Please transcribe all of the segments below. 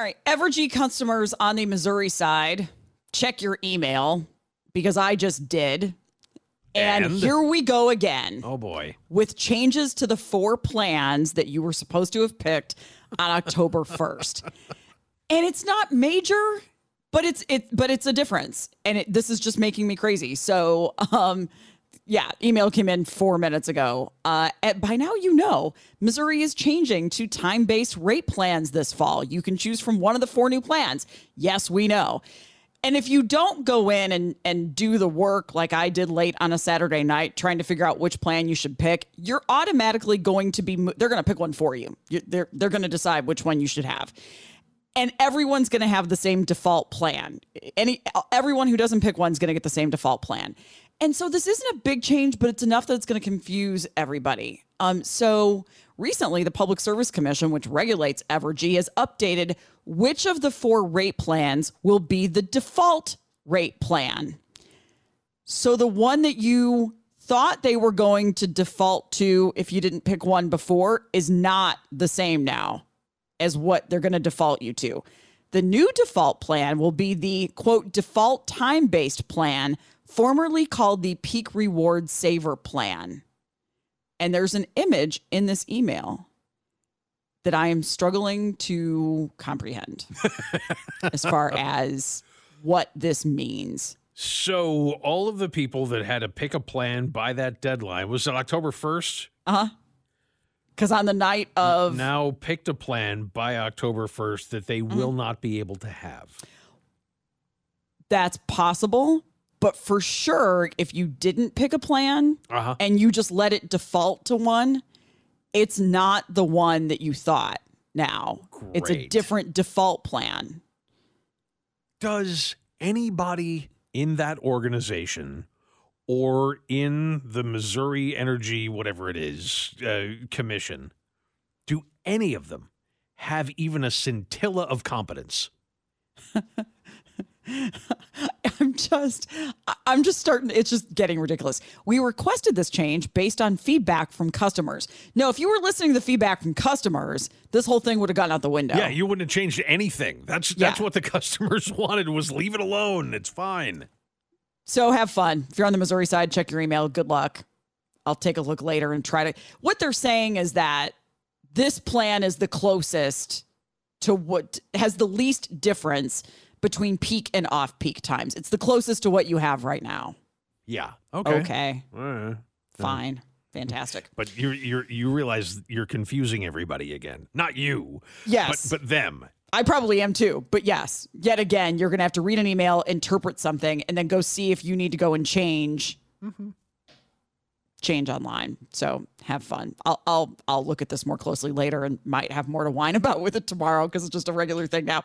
All right, Evergy customers on the Missouri side, check your email because I just did. And, And? here we go again Oh boy. with changes to the four plans that you were supposed to have picked on October 1st. and it's not major, but it's it but it's a difference. And it, this is just making me crazy. So, um yeah, email came in 4 minutes ago. Uh and by now you know, Missouri is changing to time-based rate plans this fall. You can choose from one of the four new plans. Yes, we know. And if you don't go in and, and do the work like I did late on a Saturday night, trying to figure out which plan you should pick, you're automatically going to be, they're going to pick one for you. you they're they're going to decide which one you should have. And everyone's going to have the same default plan. Any Everyone who doesn't pick one is going to get the same default plan. And so this isn't a big change, but it's enough that it's going to confuse everybody. Um, so recently, the Public Service Commission, which regulates Evergy, has updated which of the four rate plans will be the default rate plan. So the one that you thought they were going to default to if you didn't pick one before is not the same now as what they're going to default you to. The new default plan will be the quote default time based plan, formerly called the Peak Reward Saver plan. And there's an image in this email that I am struggling to comprehend as far as what this means. So all of the people that had to pick a plan by that deadline was it October first? Uh huh. Because on the night of Now picked a plan by October first that they Mm-hmm. will not be able to have. that's possible, but for sure, if you didn't pick a plan Uh-huh. and you just let it default to one, it's not the one that you thought now. It's a different default plan. Does anybody in that organization or in the Missouri Energy, whatever it is, uh, commission, do any of them have even a scintilla of competence? I'm just I'm just starting it's just getting ridiculous. We requested this change based on feedback from customers. No, if you were listening to the feedback from customers, this whole thing would have gone out the window. Yeah, you wouldn't have changed anything. That's Yeah. that's what the customers wanted was leave it alone. It's fine. So have fun. If you're on the Missouri side, check your email. Good luck. I'll take a look later and try to. What they're saying is that this plan is the closest to what has the least difference between peak and off peak times. It's the closest to what you have right now. Yeah. Okay. Okay. All right. Fine. Fantastic. But you you you realize you're confusing everybody again. Not you. Yes. But but them. I probably am too. But yes, yet again, you're going to have to read an email, interpret something, and then go see if you need to go and change. Mm-hmm. Change online. So have fun. I'll I'll I'll look at this more closely later and might have more to whine about with it tomorrow because it's just a regular thing now.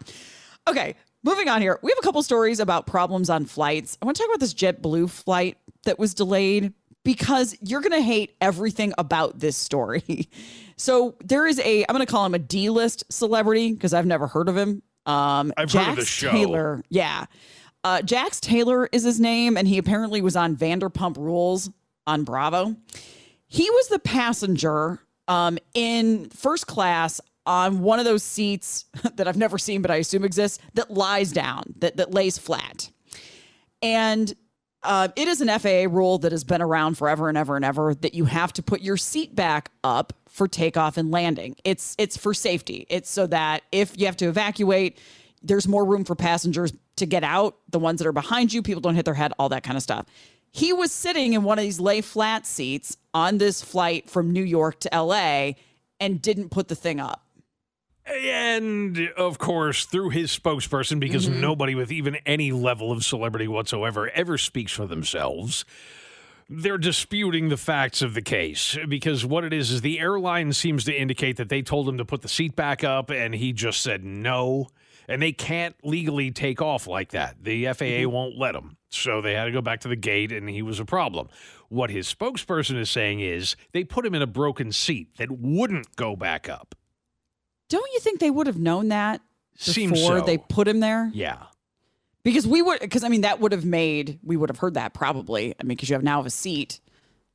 Okay, moving on here. We have a couple stories about problems on flights. I want to talk about this JetBlue flight that was delayed because you're going to hate everything about this story. So there is a I'm going to call him a D-list celebrity because I've never heard of him. Um I've heard of the show. Taylor. Yeah. Uh, Jax Taylor is his name, and he apparently was on Vanderpump Rules on Bravo. He was the passenger um, in first class on one of those seats that I've never seen, but I assume exists that lies down, that that lays flat. And uh, it is an FAA rule that has been around forever and ever and ever that you have to put your seat back up for takeoff and landing. It's it's for safety. It's so that if you have to evacuate, there's more room for passengers to get out. The ones that are behind you, people don't hit their head, all that kind of stuff. He was sitting in one of these lay flat seats on this flight from New York to LA and didn't put the thing up. And of course, through his spokesperson, because Mm-hmm. nobody with even any level of celebrity whatsoever ever speaks for themselves, they're disputing the facts of the case. Because what it is, is the airline seems to indicate that they told him to put the seat back up, and he just said no. And they can't legally take off like that. The FAA won't let them. So they had to go back to the gate, and he was a problem. What his spokesperson is saying is they put him in a broken seat that wouldn't go back up. Don't you think they would have known that before so. they put him there? Yeah. Because we would, because I mean, that would have made, we would have heard that probably. I mean, because you have now have a seat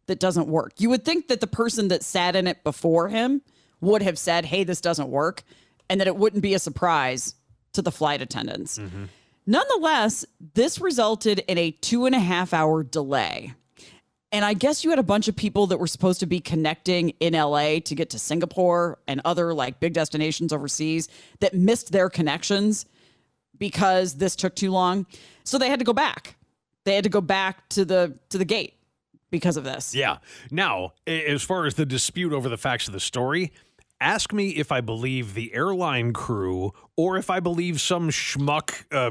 that doesn't work. You would think that the person that sat in it before him would have said, hey, this doesn't work, and that it wouldn't be a surprise to the flight attendants. Mm-hmm. Nonetheless, this resulted in a two and a half hour delay. And I guess you had a bunch of people that were supposed to be connecting in LA to get to Singapore and other like big destinations overseas that missed their connections because this took too long. So they had to go back. They had to go back to the to the gate because of this. Yeah. Now, as far as the dispute over the facts of the story, ask me if I believe the airline crew or if I believe some schmuck uh,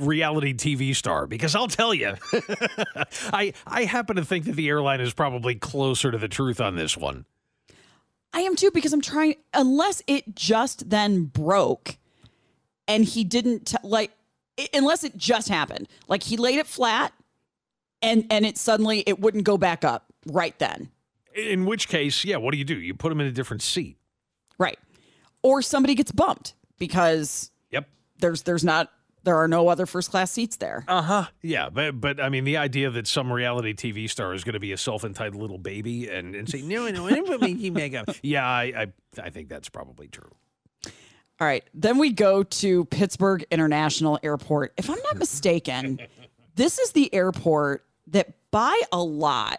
reality TV star, because I'll tell you, I I happen to think that the airline is probably closer to the truth on this one. I am too because I'm trying unless it just then broke and he didn't t- like i- unless it just happened. Like he laid it flat and and it suddenly it wouldn't go back up right then. In which case, yeah, what do you do? You put him in a different seat. Right. Or somebody gets bumped because Yep. there's there's not there are no other first class seats there. Uh huh. Yeah, but but I mean, the idea that some reality TV star is going to be a self entitled little baby and, and say no, no, you make up. Yeah, I, I I think that's probably true. All right. Then we go to Pittsburgh International Airport. If I'm not mistaken, this is the airport that by a lot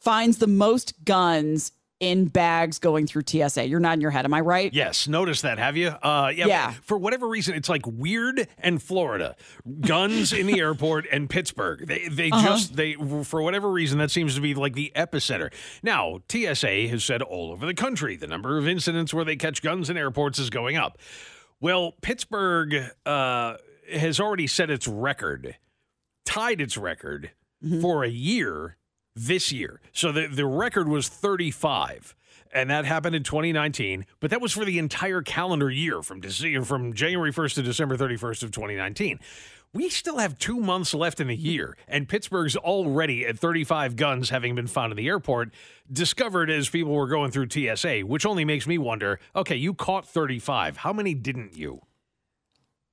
finds the most guns in bags going through TSA. You're nodding your head. Am I right? Yes, notice that, have you? Uh, yeah, Yeah. For whatever reason, it's like weird and Florida, guns in the airport and Pittsburgh. They they just they for whatever reason that seems to be like the epicenter. Now TSA has said all over the country the number of incidents where they catch guns in airports is going up. Well, Pittsburgh uh, has already set its record, tied its record for a year this year. So the, the record was 35. And that happened in 2019, but that was for the entire calendar year from from January 1st to December 31st of 2019. We still have two months left in the year, and Pittsburgh's already at 35 guns having been found in the airport, discovered as people were going through TSA, which only makes me wonder okay, you caught 35. How many didn't you?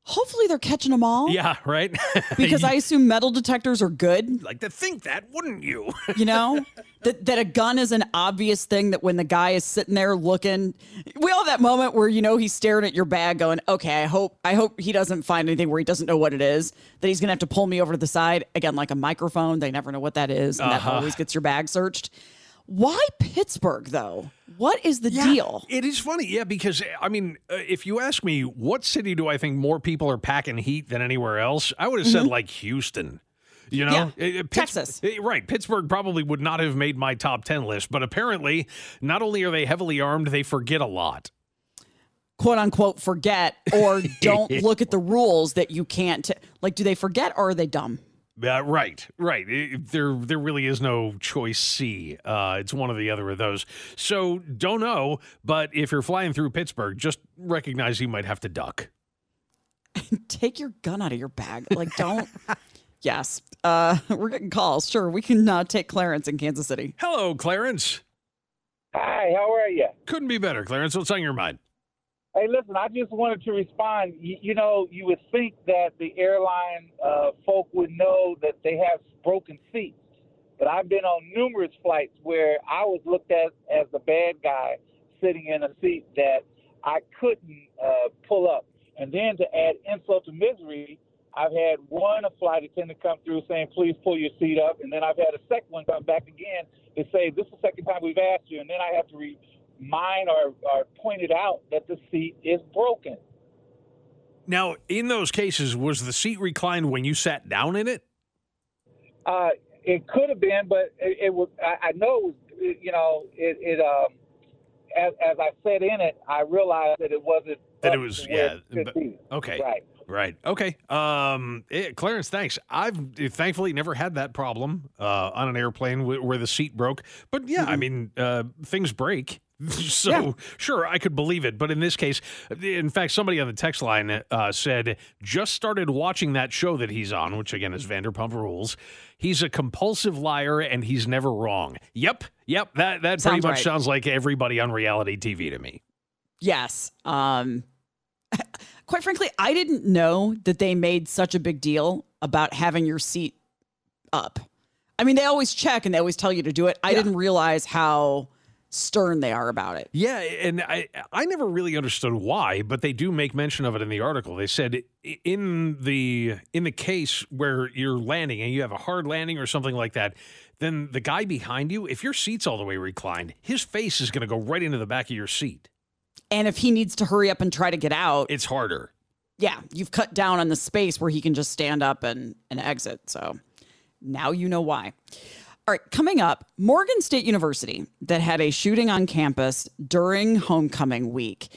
Hopefully they're catching them all. Yeah, right? Because I assume metal detectors are good. like to think that, wouldn't you? You know, that that a gun is an obvious thing. That when the guy is sitting there looking, we all have that moment where you know he's staring at your bag, going, "Okay, I hope I hope he doesn't find anything where he doesn't know what it is. That he's gonna have to pull me over to the side again, like a microphone. They never know what that is, and that uh-huh. always gets your bag searched. Why Pittsburgh though? What is the deal? It is funny, yeah, because I mean, uh, if you ask me what city do I think more people are packing heat than anywhere else, I would have said like Houston. You know, Mm-hmm. Yeah, Uh, uh, Texas. uh, right? Pittsburgh probably would not have made my top ten list, but apparently, not only are they heavily armed, they forget a lot. quote unquote forget or don't look at the rules that you can't t- like do they forget or are they dumb Uh, right, right. It- there, there really is no choice C. Uh, it's one or the other of those. So don't know, but if you're flying through Pittsburgh, just recognize you might have to duck. take your gun out of your bag like don't yes uh we're getting calls sure we can uh, take clarence in kansas city Hello, Clarence. Hi, how are you? Couldn't be better, Clarence. What's on your mind? Hey, listen, I just wanted to respond. You, you know, you would think that the airline uh, folk would know that they have broken seats, but I've been on numerous flights where I was looked at as the bad guy sitting in a seat that I couldn't uh, pull up. And then to add insult to misery, I've had one flight attendant come through saying, "Please pull your seat up," and then I've had a second one come back again to say, "This is the second time we've asked you," and then I have to remind or, or point it out that the seat is broken. Now, in those cases, was the seat reclined when you sat down in it? Uh, it could have been, but it, it was. I, I know it was. You know, it. it um, as, as I sat in it, I realized that it wasn't. That it was yeah. but- okay. Right. Right. Okay. Um, eh, Clarence, thanks. I've thankfully never had that problem uh, on an airplane wh- where the seat broke. But yeah, I mean, uh, things break. so sure, I could believe it. But in this case, in fact, somebody on the text line uh, said just started watching that show that he's on, which again is Vanderpump Rules. He's a compulsive liar and he's never wrong. Yep. Yep. That that pretty much right. sounds like everybody on reality TV to me. Yes. Um, quite frankly, I didn't know that they made such a big deal about having your seat up. I mean, they always check and they always tell you to do it. I didn't realize how stern they are about it. Yeah, and I I never really understood why, but they do make mention of it in the article. They said in the in the case where you're landing and you have a hard landing or something like that, then the guy behind you, if your seat's all the way reclined, his face is going to go right into the back of your seat. And if he needs to hurry up and try to get out, It's harder. yeah, you've cut down on the space where he can just stand up and, and exit. So now you know why. All right, coming up, Morgan State University, that had a shooting on campus during homecoming week,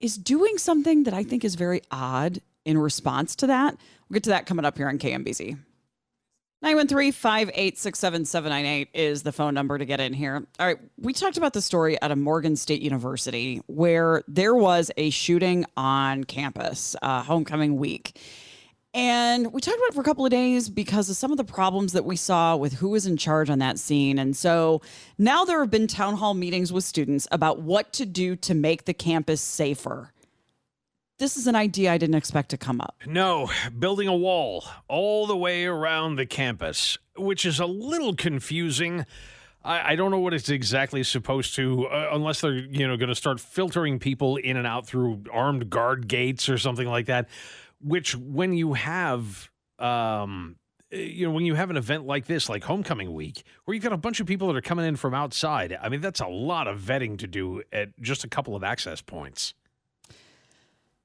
is doing something that I think is very odd in response to that. We'll get to that coming up here on KMBZ. 913 586 7798 is the phone number to get in here. All right. We talked about the story at a Morgan State University where there was a shooting on campus, uh, homecoming week. And we talked about it for a couple of days because of some of the problems that we saw with who was in charge on that scene. And so now there have been town hall meetings with students about what to do to make the campus safer. This is an idea I didn't expect to come up. No, building a wall all the way around the campus, which is a little confusing. I, don't know what it's exactly supposed to, uh, unless they're you know going to start filtering people in and out through armed guard gates or something like that. Which, when you have, um, uh, you know, when you have an event like this, like homecoming week, where you've got a bunch of people that are coming in from outside, I mean, that's a lot of vetting to do at just a couple of access points.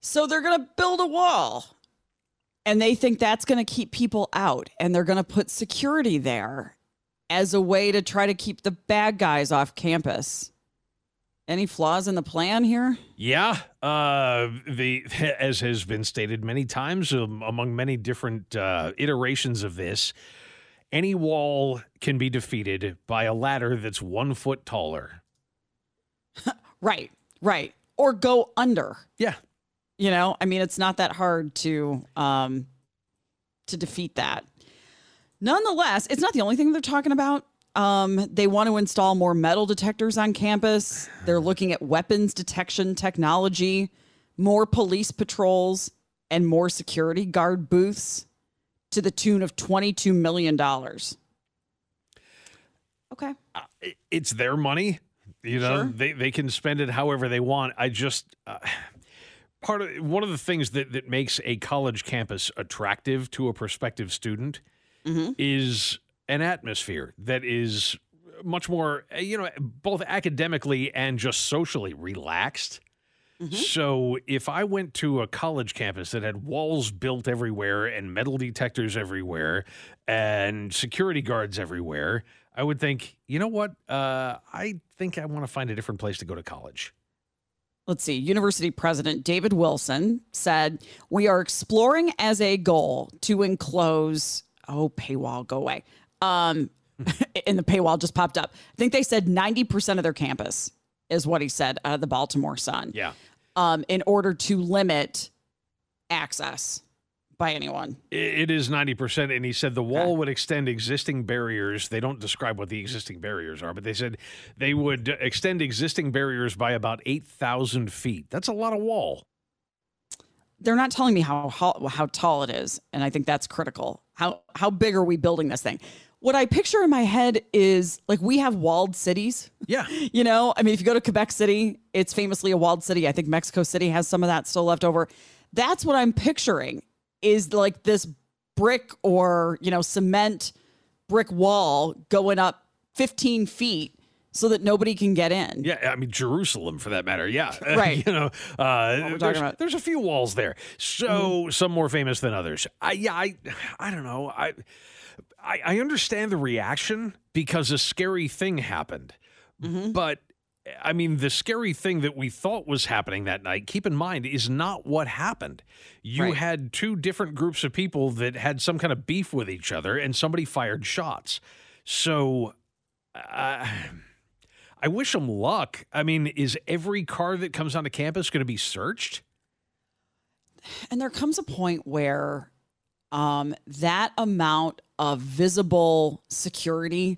So they're going to build a wall and they think that's going to keep people out and they're going to put security there as a way to try to keep the bad guys off campus. Any flaws in the plan here? Yeah, uh, the as has been stated many times um, among many different uh, iterations of this, any wall can be defeated by a ladder that's one foot taller. Right, right. Or go under. Yeah, You know, I mean, it's not that hard to um, to defeat that. Nonetheless, it's not the only thing they're talking about. Um, they want to install more metal detectors on campus. They're looking at weapons detection technology, more police patrols, and more security guard booths to the tune of $22 million. Okay. I- it's their money. You know, Sure. they they can spend it however they want. I just uh, part of one of the things that that makes a college campus attractive to a prospective student is an atmosphere that is much more, uh, you know, both academically and just socially relaxed. So if I went to a college campus that had walls built everywhere and metal detectors everywhere and security guards everywhere, I would think, you know what? Uh, I think I want to find a different place to go to college. let's see, University President David Wilson said, We are exploring as a goal to enclose, oh, paywall, go away. Um, and the paywall just popped up. I think they said 90% of their campus is what he said out of the Baltimore Sun. Yeah. Um, in order to limit access by anyone. It is 90%. And he said the wall would extend existing barriers. They don't describe what the existing barriers are, but they said they would extend existing barriers by about 8,000 feet. That's a lot of wall. They're not telling me how, how how tall it is, and I think that's critical. How how big are we building this thing? What I picture in my head is like we have walled cities. Yeah. You know, I mean, if you go to Quebec City, it's famously a walled city. I think Mexico City has some of that still left over. That's what I'm picturing. is like this brick or, you know, cement brick wall going up 15 feet so that nobody can get in. Yeah, I mean Jerusalem for that matter. Yeah, Right. you know, uh, talking there's, about. there's a few walls there. So some more famous than others. I, yeah, I, I don't know. I, I, I understand the reaction because a scary thing happened, but. I mean, the scary thing that we thought was happening that night, keep in mind, is not what happened. You Right. had two different groups of people that had some kind of beef with each other, and somebody fired shots. So, uh, I wish them luck. I mean, is every car that comes onto campus going to be searched? And there comes a point where um, that amount of visible security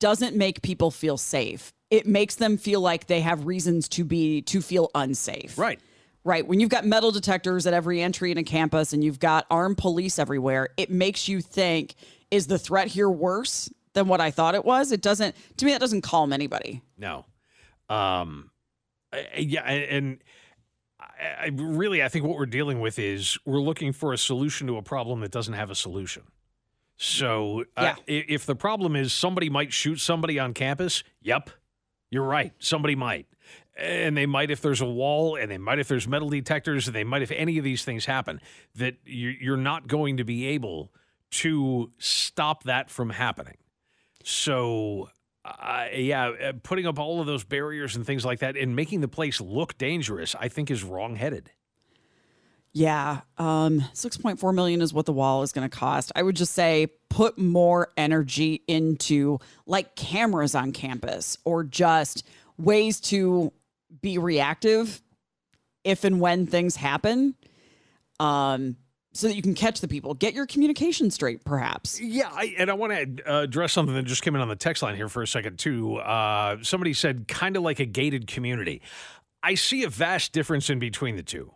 doesn't make people feel safe. It makes them feel like they have reasons to be to feel unsafe. Right. Right. When you've got metal detectors at every entry in a campus and you've got armed police everywhere, it makes you think, is the threat here worse than what I thought it was? It doesn't, to me, that doesn't calm anybody. No. Um, I- yeah, and I, really, I think what we're dealing with is we're looking for a solution to a problem that doesn't have a solution. So, uh, Yeah. if the problem is somebody might shoot somebody on campus, yep, you're right. Somebody might. And they might if there's a wall, and they might if there's metal detectors, and they might if any of these things happen, that you're not going to be able to stop that from happening. So, uh, yeah, putting up all of those barriers and things like that and making the place look dangerous, I think is wrongheaded. Yeah, um, six point four million is what the wall is going to cost. I would just say put more energy into like cameras on campus or just ways to be reactive if and when things happen, um, so that you can catch the people. Get your communication straight, perhaps. Yeah, I, and I want to address something that just came in on the text line here for a second, too. Uh, somebody said, kind of like a gated community. I see a vast difference in between the two.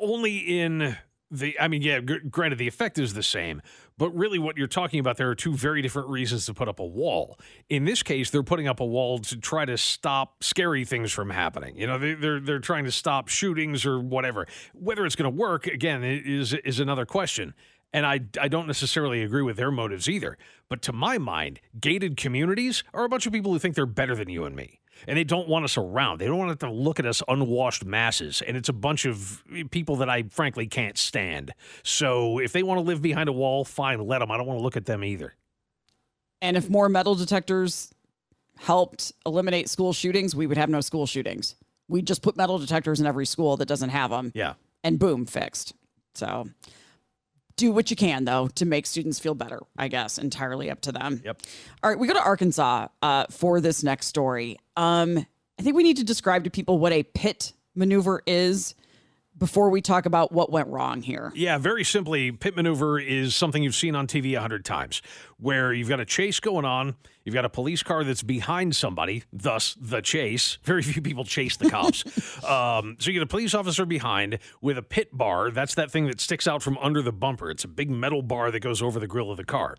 Only in the, I mean, yeah, gr- granted, the effect is the same, but really what you're talking about, there are two very different reasons to put up a wall. In this case, they're putting up a wall to try to stop scary things from happening. You know, they, they're they're trying to stop shootings or whatever. Whether it's going to work, again, is is another question. And I, I don't necessarily agree with their motives either. But to my mind, gated communities are a bunch of people who think they're better than you and me. And they don't want us around. They don't want to look at us unwashed masses. And it's a bunch of people that I frankly can't stand. So if they want to live behind a wall, fine, let them. I don't want to look at them either. And if more metal detectors helped eliminate school shootings, we would have no school shootings. We just put metal detectors in every school that doesn't have them. Yeah. And boom, fixed. So do what you can though to make students feel better. I guess entirely up to them. Yep. All right, we go to Arkansas uh, for this next story. Um, I think we need to describe to people what a pit maneuver is before we talk about what went wrong here. Yeah, very simply, pit maneuver is something you've seen on TV a hundred times, where you've got a chase going on, you've got a police car that's behind somebody, thus the chase. Very few people chase the cops. um, so you get a police officer behind with a pit bar. That's that thing that sticks out from under the bumper. It's a big metal bar that goes over the grill of the car.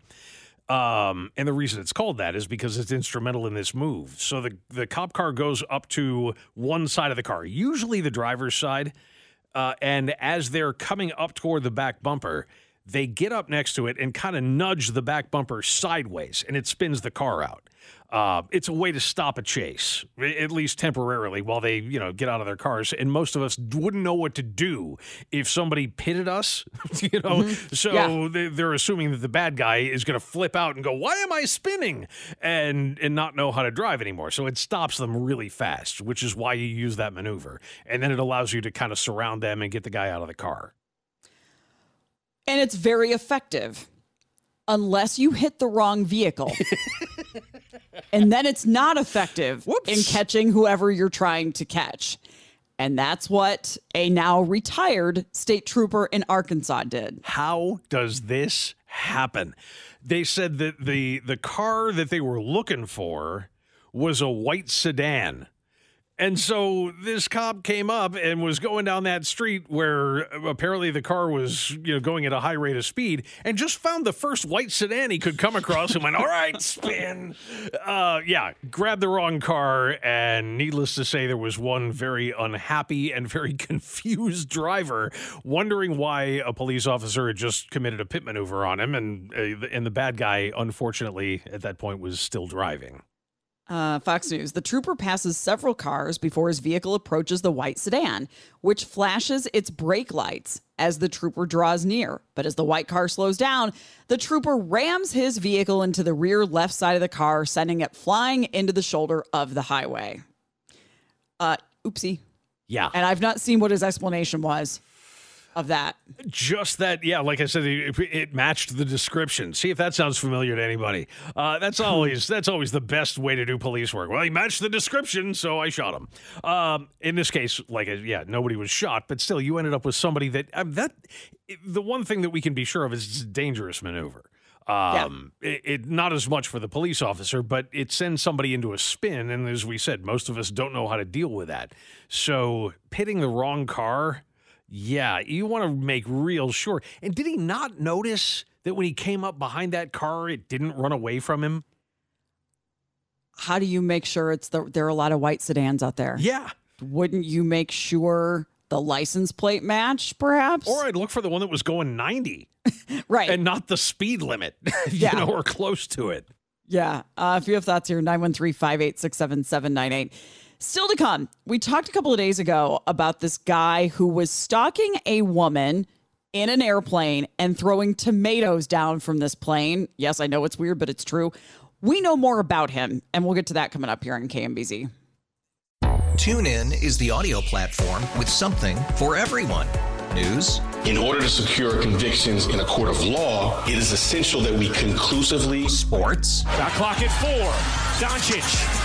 Um, and the reason it's called that is because it's instrumental in this move. So the the cop car goes up to one side of the car, usually the driver's side. Uh, and as they're coming up toward the back bumper, they get up next to it and kind of nudge the back bumper sideways, and it spins the car out. Uh, it's a way to stop a chase, at least temporarily, while they, you know, get out of their cars. And most of us wouldn't know what to do if somebody pitted us, you know. So Yeah. they, they're assuming that the bad guy is going to flip out and go, "Why am I spinning?" and and not know how to drive anymore. So it stops them really fast, which is why you use that maneuver, and then it allows you to kind of surround them and get the guy out of the car. And it's very effective unless you hit the wrong vehicle. and then it's not effective in catching whoever you're trying to catch. And that's what a now retired state trooper in Arkansas did. How does this happen? They said that the the car that they were looking for was a white sedan. And so this cop came up and was going down that street where apparently the car was, you know, going at a high rate of speed and just found the first white sedan he could come across and went, all right, spin. Uh, yeah, grabbed the wrong car. And needless to say, there was one very unhappy and very confused driver wondering why a police officer had just committed a pit maneuver on him. And, uh, and the bad guy, unfortunately, at that point was still driving. Uh, Fox News. The trooper passes several cars before his vehicle approaches the white sedan, which flashes its brake lights as the trooper draws near. But as the white car slows down, the trooper rams his vehicle into the rear left side of the car, sending it flying into the shoulder of the highway. Uh, oopsie. Yeah. And I've not seen what his explanation was of that. Just that, yeah. Like I said, it, it, matched the description. See if that sounds familiar to anybody. Uh, that's always that's always the best way to do police work. Well, he matched the description, so I shot him. Um, in this case, like yeah, nobody was shot, but still, you ended up with somebody that um, that. The one thing that we can be sure of is it's a dangerous maneuver. Um, yeah. it, it, not as much for the police officer, but it sends somebody into a spin. And as we said, most of us don't know how to deal with that. So pitting the wrong car yeah, you want to make real sure. And did he not notice that when he came up behind that car, it didn't run away from him? How do you make sure it's the there are a lot of white sedans out there? Yeah. Wouldn't you make sure the license plate match, perhaps? Or I'd look for the one that was going 90. right. And not the speed limit, yeah. you know, or close to it. Yeah. Uh, if you have thoughts here, 913 586 7798. Still to come, we talked a couple of days ago about this guy who was stalking a woman in an airplane and throwing tomatoes down from this plane. Yes, I know it's weird, but it's true. We know more about him, and we'll get to that coming up here on KMBZ. TuneIn is the audio platform with something for everyone. News. In order to secure convictions in a court of law, it is essential that we conclusively. Sports. Got clock at four. Doncic.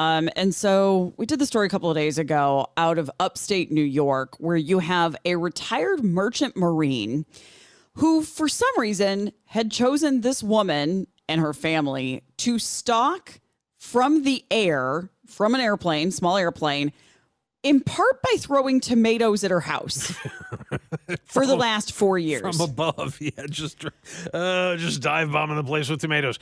Um, and so we did the story a couple of days ago out of upstate New York, where you have a retired merchant marine who, for some reason, had chosen this woman and her family to stalk from the air, from an airplane, small airplane, in part by throwing tomatoes at her house for the last four years from above. Yeah, just uh, just dive bombing the place with tomatoes.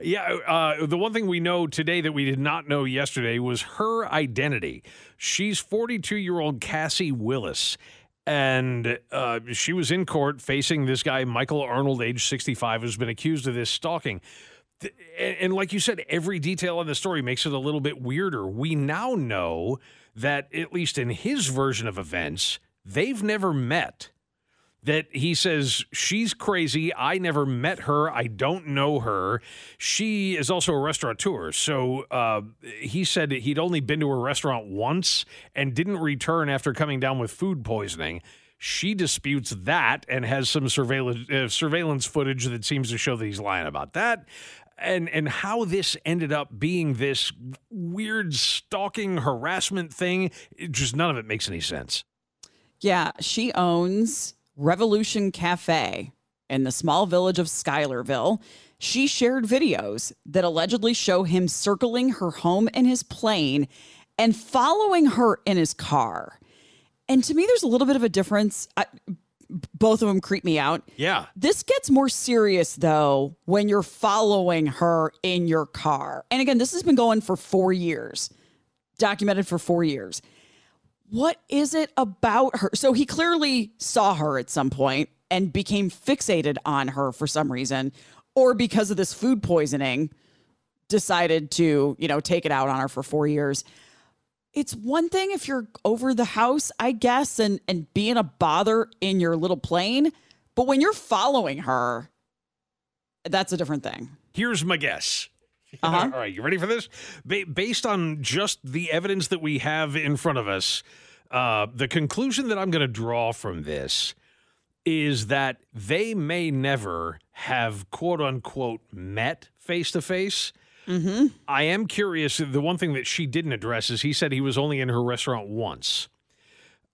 Yeah, uh, the one thing we know today that we did not know yesterday was her identity. She's 42 year old Cassie Willis. And uh, she was in court facing this guy, Michael Arnold, age 65, who's been accused of this stalking. And, and like you said, every detail in the story makes it a little bit weirder. We now know that, at least in his version of events, they've never met. That he says, she's crazy. I never met her. I don't know her. She is also a restaurateur. So uh, he said he'd only been to a restaurant once and didn't return after coming down with food poisoning. She disputes that and has some surveillance uh, surveillance footage that seems to show that he's lying about that and and how this ended up being this weird stalking harassment thing just none of it makes any sense yeah she owns revolution cafe in the small village of Schuylerville. She shared videos that allegedly show him circling her home in his plane and following her in his car. And to me, there's a little bit of a difference. I, both of them creep me out. Yeah. This gets more serious though when you're following her in your car. And again, this has been going for four years, documented for four years. What is it about her? So he clearly saw her at some point and became fixated on her for some reason, or because of this food poisoning, decided to, you know, take it out on her for four years it's one thing if you're over the house, I guess, and and being a bother in your little plane, but when you're following her, that's a different thing. Here's my guess. Uh-huh. All right, you ready for this? Ba- based on just the evidence that we have in front of us, uh, the conclusion that I'm going to draw from this is that they may never have quote unquote met face to face. I am curious. The one thing that she didn't address is he said he was only in her restaurant once.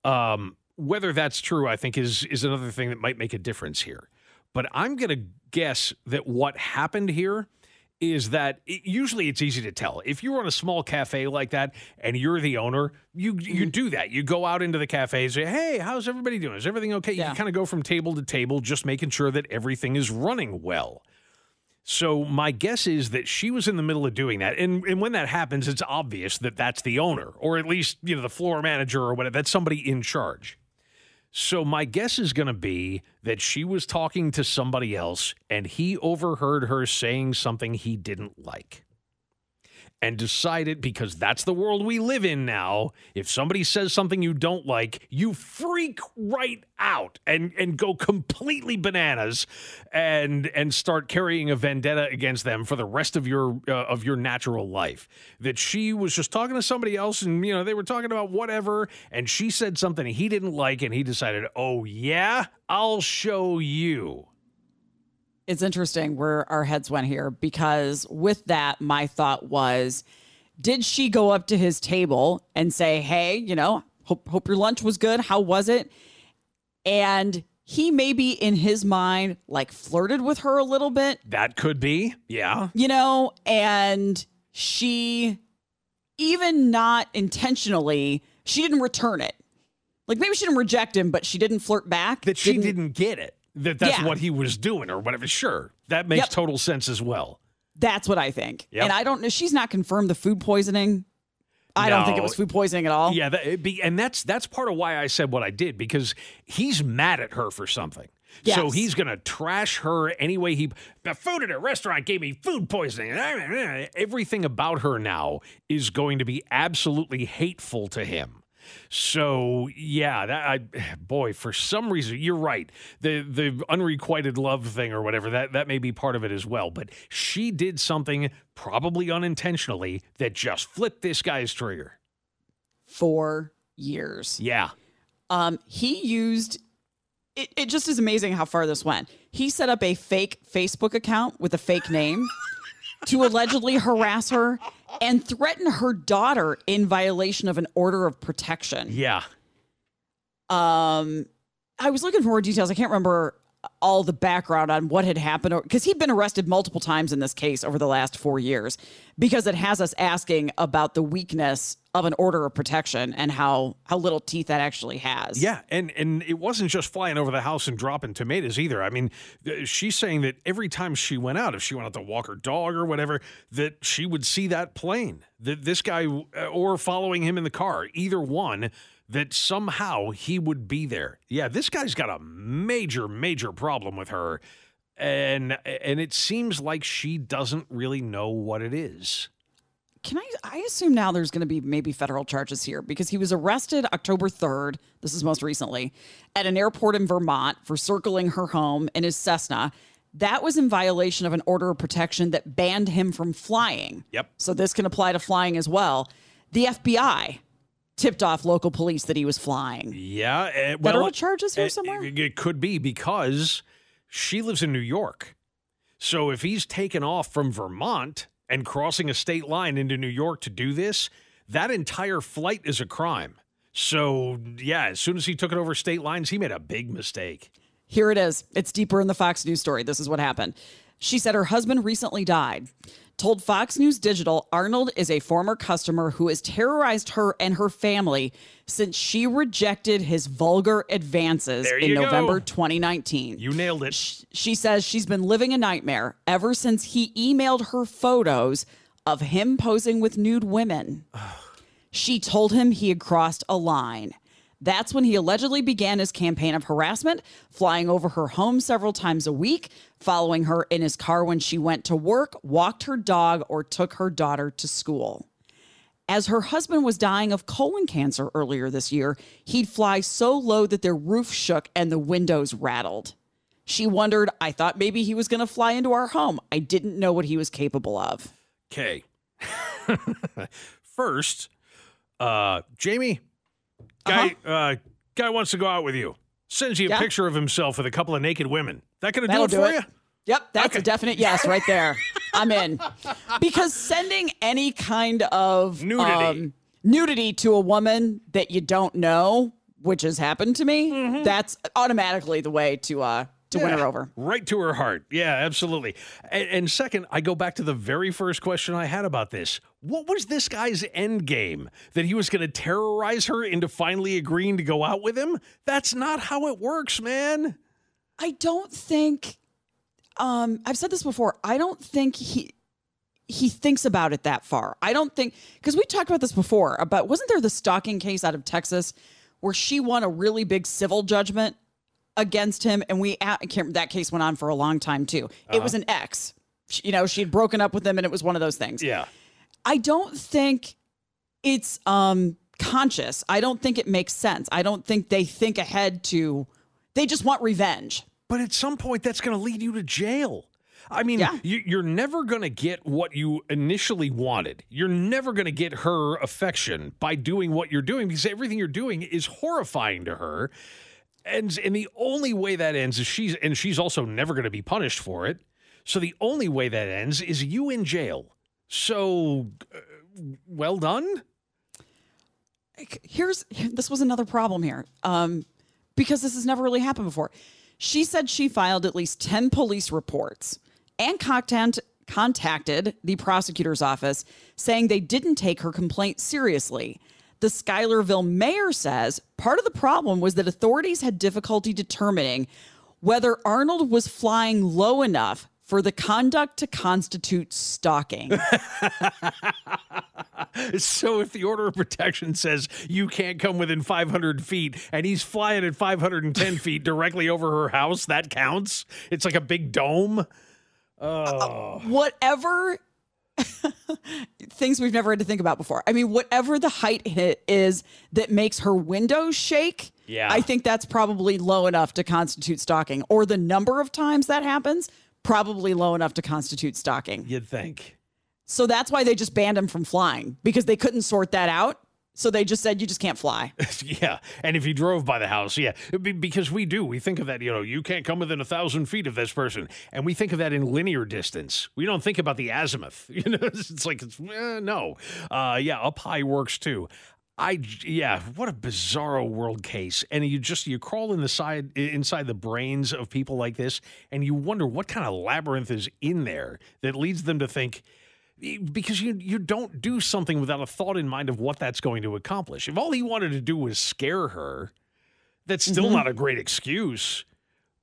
Um, whether that's true, I think is is another thing that might make a difference here. But I'm going to guess that what happened here is that it, usually it's easy to tell if you're on a small cafe like that and you're the owner you you Mm-hmm. do that you go out into the cafe and say hey how's everybody doing is everything okay you kind of go from table to table just making sure that everything is running well so my guess is that she was in the middle of doing that, and and when that happens, it's obvious that that's the owner, or at least you know the floor manager or whatever. That's somebody in charge. So my guess is going to be that she was talking to somebody else, and he overheard her saying something he didn't like, and decided because that's the world we live in now. If somebody says something you don't like, you freak right out and and go completely bananas, and and start carrying a vendetta against them for the rest of your uh, of your natural life. That she was just talking to somebody else, and you know they were talking about whatever, and she said something he didn't like, and he decided, oh yeah, I'll show you. It's interesting where our heads went here because with that, my thought was, did she go up to his table and say, "Hey, you know, hope hope your lunch was good. How was it?" And he maybe in his mind like flirted with her a little bit, That could be, yeah. you know, and she even not intentionally, she didn't return it. Like maybe she didn't reject him, but she didn't flirt back. that she didn't, get it. That that's Yeah. what he was doing or whatever. Sure. That makes Yep. total sense as well. That's what I think. Yep. And I don't know. She's not confirmed the food poisoning. I don't think it was food poisoning at all. Yeah, that, be, and that's that's part of why I said what I did because he's mad at her for something. So he's gonna trash her anyway. He the food at a restaurant gave me food poisoning. Everything about her now is going to be absolutely hateful to him. So yeah, that I boy, for some reason you're right. The the unrequited love thing or whatever that that may be part of it as well. But she did something probably unintentionally that just flipped this guy's trigger. Four years. Yeah. Um, he used it, it just is amazing how far this went. He set up a fake Facebook account with a fake name to allegedly harass her and threaten her daughter in violation of an order of protection. Yeah. Um, I was looking for more details. I can't remember all the background on what had happened because he'd been arrested multiple times in this case over the last four years because it has us asking about the weakness of an order of protection and how how little teeth that actually has. Yeah, and and it wasn't just flying over the house and dropping tomatoes either. I mean, she's saying that every time she went out, if she went out to walk her dog or whatever, that she would see that plane, that this guy uh, or following him in the car, either one, that somehow he would be there. Yeah, this guy's got a major major problem with her. And and it seems like she doesn't really know what it is. Can I? I assume now there's going to be maybe federal charges here because he was arrested October 3rd. This is most recently at an airport in Vermont for circling her home in his Cessna. That was in violation of an order of protection that banned him from flying. Yep. So this can apply to flying as well. The FBI tipped off local police that he was flying. Yeah, uh, well, Federal charges here it- somewhere? It, it could be because she lives in New York. So if he's taken off from Vermont and crossing a state line into New York to do this, that entire flight is a crime. So yeah, as soon as he took it over state lines, he made a big mistake. Here it is. It's deeper in the Fox News story. This is what happened. She said her husband recently died. Told Fox News Digital Arnold is a former customer who has terrorized her and her family since she rejected his vulgar advances in go. November 2019. You nailed it. She says she's been living a nightmare ever since he emailed her photos of him posing with nude women. She told him he had crossed a line. That's when he allegedly began his campaign of harassment, flying over her home several times a week, following her in his car when she went to work, walked her dog, or took her daughter to school. As her husband was dying of colon cancer earlier this year, he'd fly so low that their roof shook and the windows rattled. She wondered, I thought maybe he was going to fly into our home. I didn't know what he was capable of. Okay. First, uh, Jamie, guy, uh guy wants to go out with you. Sends you a Uh-huh. Yeah. picture of himself with a couple of naked women. That gonna do That'll it do for it. you? Yep, that's a definite yes right there. I'm in. Because sending any kind of Nudity. nudity to a woman that you don't know, which has happened to me, Mm-hmm. that's automatically the way to uh to win her over. Right to her heart. Yeah, absolutely. And, and second, I go back to the very first question I had about this. What was this guy's end game? That he was going to terrorize her into finally agreeing to go out with him? That's not how it works, man. I don't think um I've said this before. I don't think he he thinks about it that far. I don't think because we talked about this before about wasn't there the stalking case out of Texas where she won a really big civil judgment against him and we that case went on for a long time too. It was an ex. You know, she'd broken up with him and it was one of those things. Yeah. I don't think it's um conscious. I don't think it makes sense. I don't think they think ahead to they just want revenge. But at some point, that's going to lead you to jail. I mean, Yeah. you, you're never going to get what you initially wanted. You're never going to get her affection by doing what you're doing because everything you're doing is horrifying to her. And, and the only way that ends is she's, and she's also never going to be punished for it. So the only way that ends is you in jail. So, uh, well done. here's this was another problem here um, because this has never really happened before she said she filed at least 10 police reports and contact, contacted the prosecutor's office saying they didn't take her complaint seriously the schuylerville mayor says part of the problem was that authorities had difficulty determining whether arnold was flying low enough for the conduct to constitute stalking So if the order of protection says you can't come within 500 feet and he's flying at 510 feet directly over her house, that counts? It's like a big dome? Uh, oh. whatever things we've never had to think about before. I mean, whatever the height hit is that makes her windows shake, Yeah. I think that's probably low enough to constitute stalking. Or the number of times that happens, probably low enough to constitute stalking. You'd think. So that's why they just banned him from flying because they couldn't sort that out. So they just said you just can't fly. yeah. And if you drove by the house, yeah. Be- Because we do. We think of that, you know, you can't come within a thousand feet of this person. And we think of that in linear distance. We don't think about the azimuth. You know, it's like, it's, eh, no. Uh, yeah, up high works too. I yeah, what a bizarro world case. And you just you crawl in the side inside the brains of people like this and you wonder what kind of labyrinth is in there that leads them to think because you you don't do something without a thought in mind of what that's going to accomplish. If all he wanted to do was scare her, that's still Mhm. not a great excuse.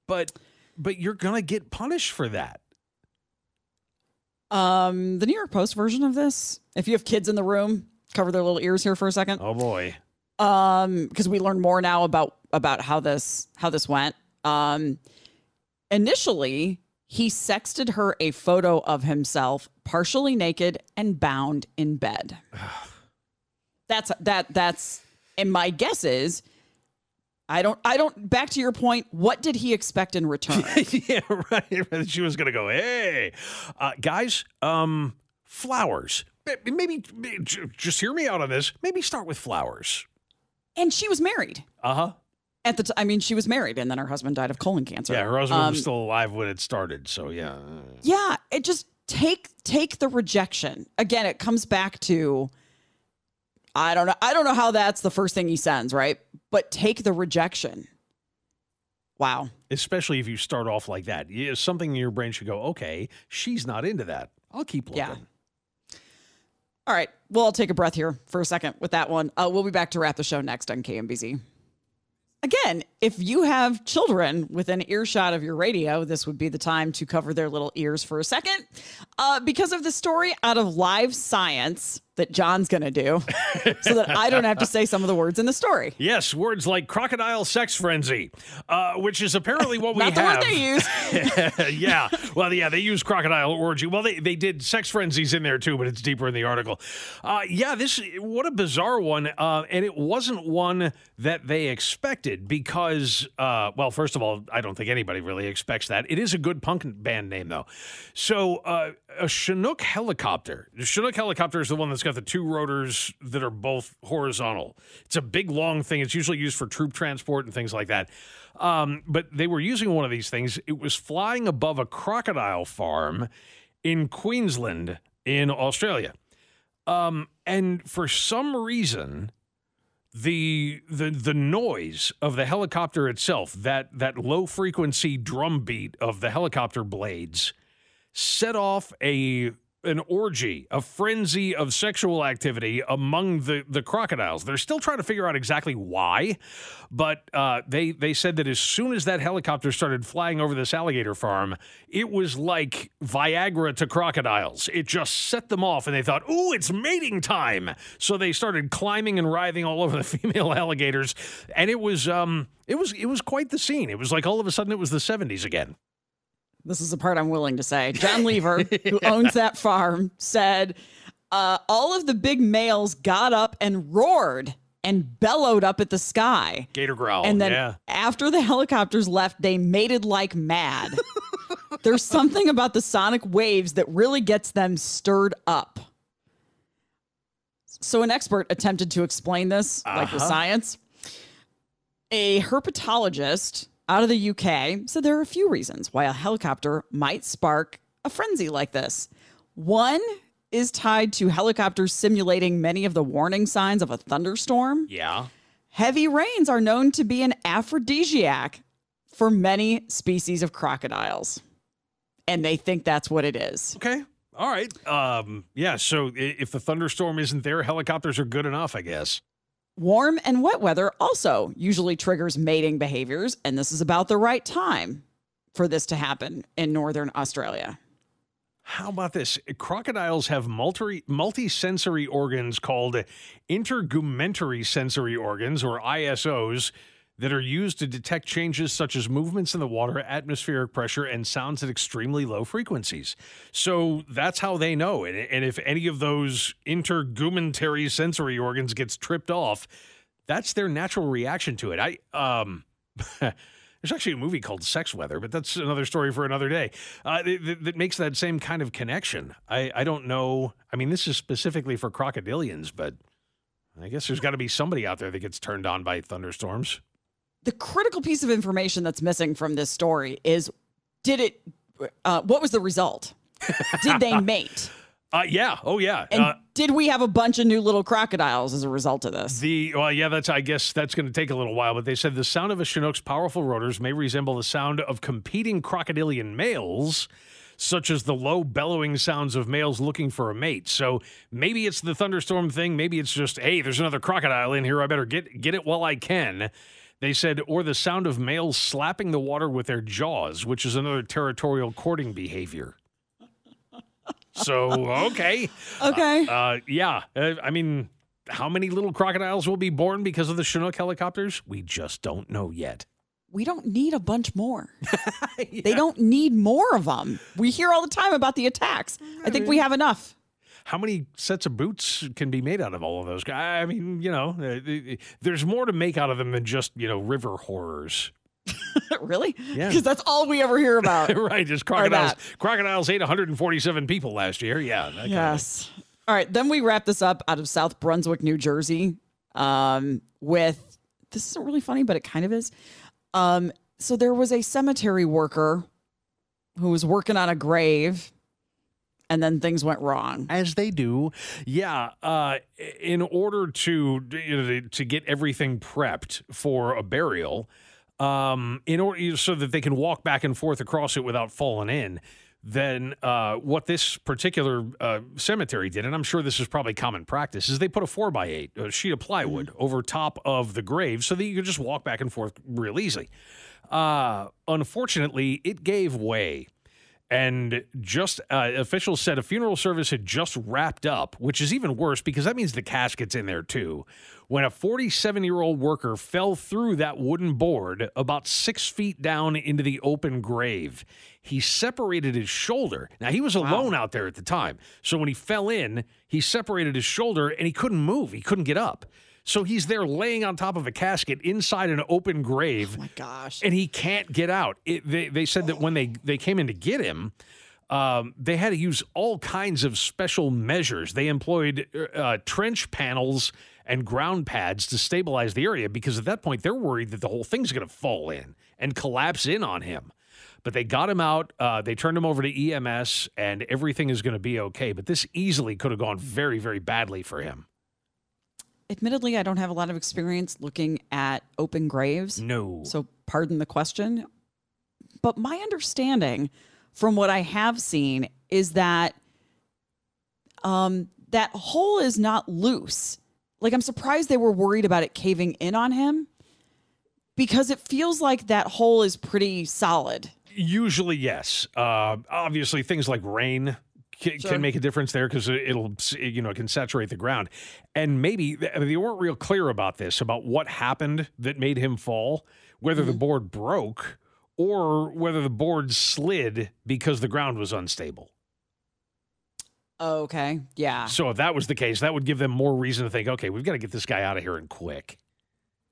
But but you're going to get punished for that. Um, the New York Post version of this, if you have kids in the room, cover their little ears here for a second. Oh boy. um because we learn more now about about how this how this went um initially he sexted her a photo of himself partially naked and bound in bed that's that that's and my guess is i don't i don't back to your point what did he expect in return yeah, right. She was going to go, "Hey, uh, guys, um flowers. Maybe, maybe just hear me out on this. Maybe start with flowers." and she was married Uh-huh. At the t- i mean she was married and then her husband died of colon cancer Yeah, her husband Um, was still alive when it started, so yeah. Yeah, it just take take the rejection. Again, it comes back to I don't know. I don't know how that's the first thing he sends, right? But take the rejection. Wow. Especially if you start off like that. Yeah, Something in your brain should go, okay, she's not into that. I'll keep looking. Yeah. All right. Well, I'll take a breath here for a second with that one. Uh, we'll be back to wrap the show next on KMBZ. Again, if you have children within earshot of your radio, this would be the time to cover their little ears for a second. Uh, because of the story out of live science that John's going to do, so that I don't have to say some of the words in the story. Yes, words like crocodile sex frenzy, uh, which is apparently what we Not the have. word they use. yeah. Well, yeah, they use crocodile orgy. Well, they, they did sex frenzies in there too, but it's deeper in the article. Uh, yeah, this what a bizarre one, uh, and it wasn't one that they expected because, uh, well, first of all, I don't think anybody really expects that. It is a good punk band name though. So uh, a Chinook helicopter. The Chinook helicopter is the one that's got the two rotors that are both horizontal. It's a big long thing. It's usually used for troop transport and things like that. Um, but they were using one of these things. It was flying above a crocodile farm in Queensland in Australia. Um, and for some reason, the the the noise of the helicopter itself, that that low frequency drum beat of the helicopter blades, set off a an orgy, a frenzy of sexual activity among the, the crocodiles. They're still trying to figure out exactly why, but uh, they they said that as soon as that helicopter started flying over this alligator farm, it was like Viagra to crocodiles. It just set them off, and they thought, "Ooh, it's mating time!" So they started climbing and writhing all over the female alligators, and it was um it was it was quite the scene. It was like all of a sudden it was the '70s again. This is the part I'm willing to say. John Lever, who owns that farm, said uh, all of the big males got up and roared and bellowed up at the sky. Gator growl. And then yeah. after the helicopters left, they mated like mad. There's something about the sonic waves that really gets them stirred up. So, an expert attempted to explain this, like with Uh-huh. science. A herpetologist out of the UK said there are a few reasons why a helicopter might spark a frenzy like this. One is tied to helicopters simulating many of the warning signs of a thunderstorm. Yeah. Heavy rains are known to be an aphrodisiac for many species of crocodiles. And they think that's what it is. Okay. All right. Um, yeah. So if the thunderstorm isn't there, helicopters are good enough, I guess. Warm and wet weather also usually triggers mating behaviors, and this is about the right time for this to happen in northern Australia. How about this? Crocodiles have multi multi-sensory organs called integumentary sensory organs, or ISOs, that are used to detect changes such as movements in the water, atmospheric pressure, and sounds at extremely low frequencies. So that's how they know. And, and if any of those integumentary sensory organs gets tripped off, that's their natural reaction to it. I um There's actually a movie called Sex Weather, but that's another story for another day. Uh, that, that- makes that same kind of connection. I, I don't know. I mean, this is specifically for crocodilians, but I guess there's got to be somebody out there that gets turned on by thunderstorms. The critical piece of information that's missing from this story is did it, uh, what was the result? did they mate? Uh, yeah. Oh, yeah. And uh, did we have a bunch of new little crocodiles as a result of this? The well, yeah, that's I guess that's going to take a little while, but they said the sound of a chinook's powerful rotors may resemble the sound of competing crocodilian males, such as the low bellowing sounds of males looking for a mate. So maybe it's the thunderstorm thing, maybe it's just hey, there's another crocodile in here, I better get get it while I can. They said, or the sound of males slapping the water with their jaws, which is another territorial courting behavior. So okay, Okay. uh, uh, yeah. Uh, I mean, how many little crocodiles will be born because of the Chinook helicopters? We just don't know yet. we don't need a bunch more. They don't need more of them. We hear all the time about the attacks. I think we have enough. How many sets of boots can be made out of all of those guys? I mean, you know, uh, there's more to make out of them than just you know river horrors. really? Yeah. Because that's all we ever hear about. right, just crocodiles. Crocodiles ate 147 people last year. Yeah. that kind of- Yes. All right. Then we wrap this up out of South Brunswick, New Jersey, um, with this isn't really funny, but it kind of is. Um, so there was a cemetery worker who was working on a grave, and then things went wrong. As they do. Yeah. Uh, in order to you know, to get everything prepped for a burial, um, in order so that they can walk back and forth across it without falling in. Then uh, what this particular uh, cemetery did, and I'm sure this is probably common practice, is they put a four by eight, a sheet of plywood, over top of the grave so that you could just walk back and forth real easy. Uh, unfortunately, it gave way. And just uh, officials said a funeral service had just wrapped up, which is even worse because that means the casket's in there too. When a 47 year old worker fell through that wooden board about six feet down into the open grave, he separated his shoulder. Now, he was alone out there at the time. So when he fell in, he separated his shoulder and he couldn't move, he couldn't get up. So he's there laying on top of a casket inside an open grave. Oh my gosh. And he can't get out. It, they, they said that when they, they came in to get him, um, they had to use all kinds of special measures. They employed uh, trench panels and ground pads to stabilize the area because at that point they're worried that the whole thing's going to fall in and collapse in on him. But they got him out. Uh, they turned him over to EMS, and everything is going to be okay. But this easily could have gone very, very badly for him. Admittedly, I don't have a lot of experience looking at open graves. No. So pardon the question. But my understanding from what I have seen is that um, that hole is not loose. Like I'm surprised they were worried about it caving in on him because it feels like that hole is pretty solid. Usually, yes. Uh, obviously, things like rain can, Sure. can make a difference there because it'll you know it can saturate the ground, and maybe I mean, they weren't real clear about this about what happened that made him fall, whether the mm-hmm. board broke or whether the board slid because the ground was unstable. Okay. Yeah. So if that was the case, that would give them more reason to think, okay, we've got to get this guy out of here and quick.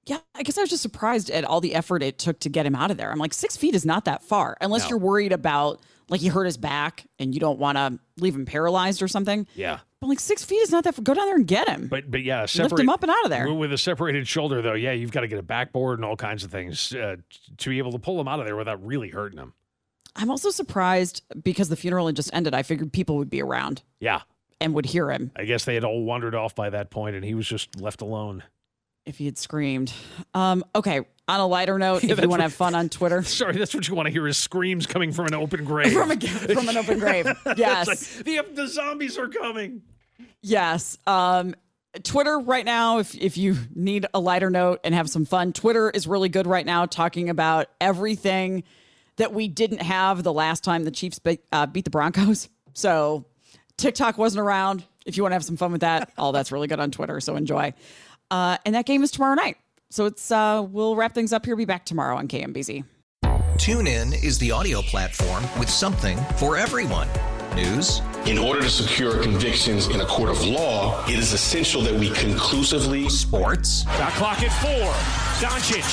Yeah, I guess I was just surprised at all the effort it took to get him out of there. I'm like, six feet is not that far, unless No. you're worried about like he hurt his back and you don't want to leave him paralyzed or something. Yeah. But like six feet is not that. far. Go down there and get him. But but yeah, Lift him up and out of there. With a separated shoulder, though, yeah, you've got to get a backboard and all kinds of things uh, to be able to pull him out of there without really hurting him. I'm also surprised because the funeral had just ended. I figured people would be around Yeah, and would hear him I guess they had all wandered off by that point, and he was just left alone. If he had screamed. Um, okay. On a lighter note, Yeah, if you want to have fun on Twitter, Sorry, that's what you want to hear is screams coming from an open grave. from a from an open grave. Yes. like, the, the zombies are coming. Yes. Um, Twitter right now, if if you need a lighter note and have some fun, Twitter is really good right now, talking about everything that we didn't have the last time the Chiefs be, uh, beat the Broncos. So TikTok wasn't around. If you want to have some fun with that, all that's really good on Twitter. So enjoy. Uh, and that game is tomorrow night. So it's uh, we'll wrap things up here. Be back tomorrow on KMBZ. TuneIn is the audio platform with something for everyone. News, In order to secure convictions in a court of law, it is essential that we conclusively sports, Shot clock at four. Doncic.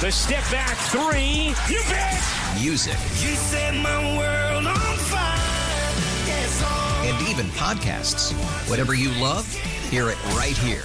The step back three. You bet. music, You set my world on fire. Yes, and even podcasts. Whatever you love, hear it right here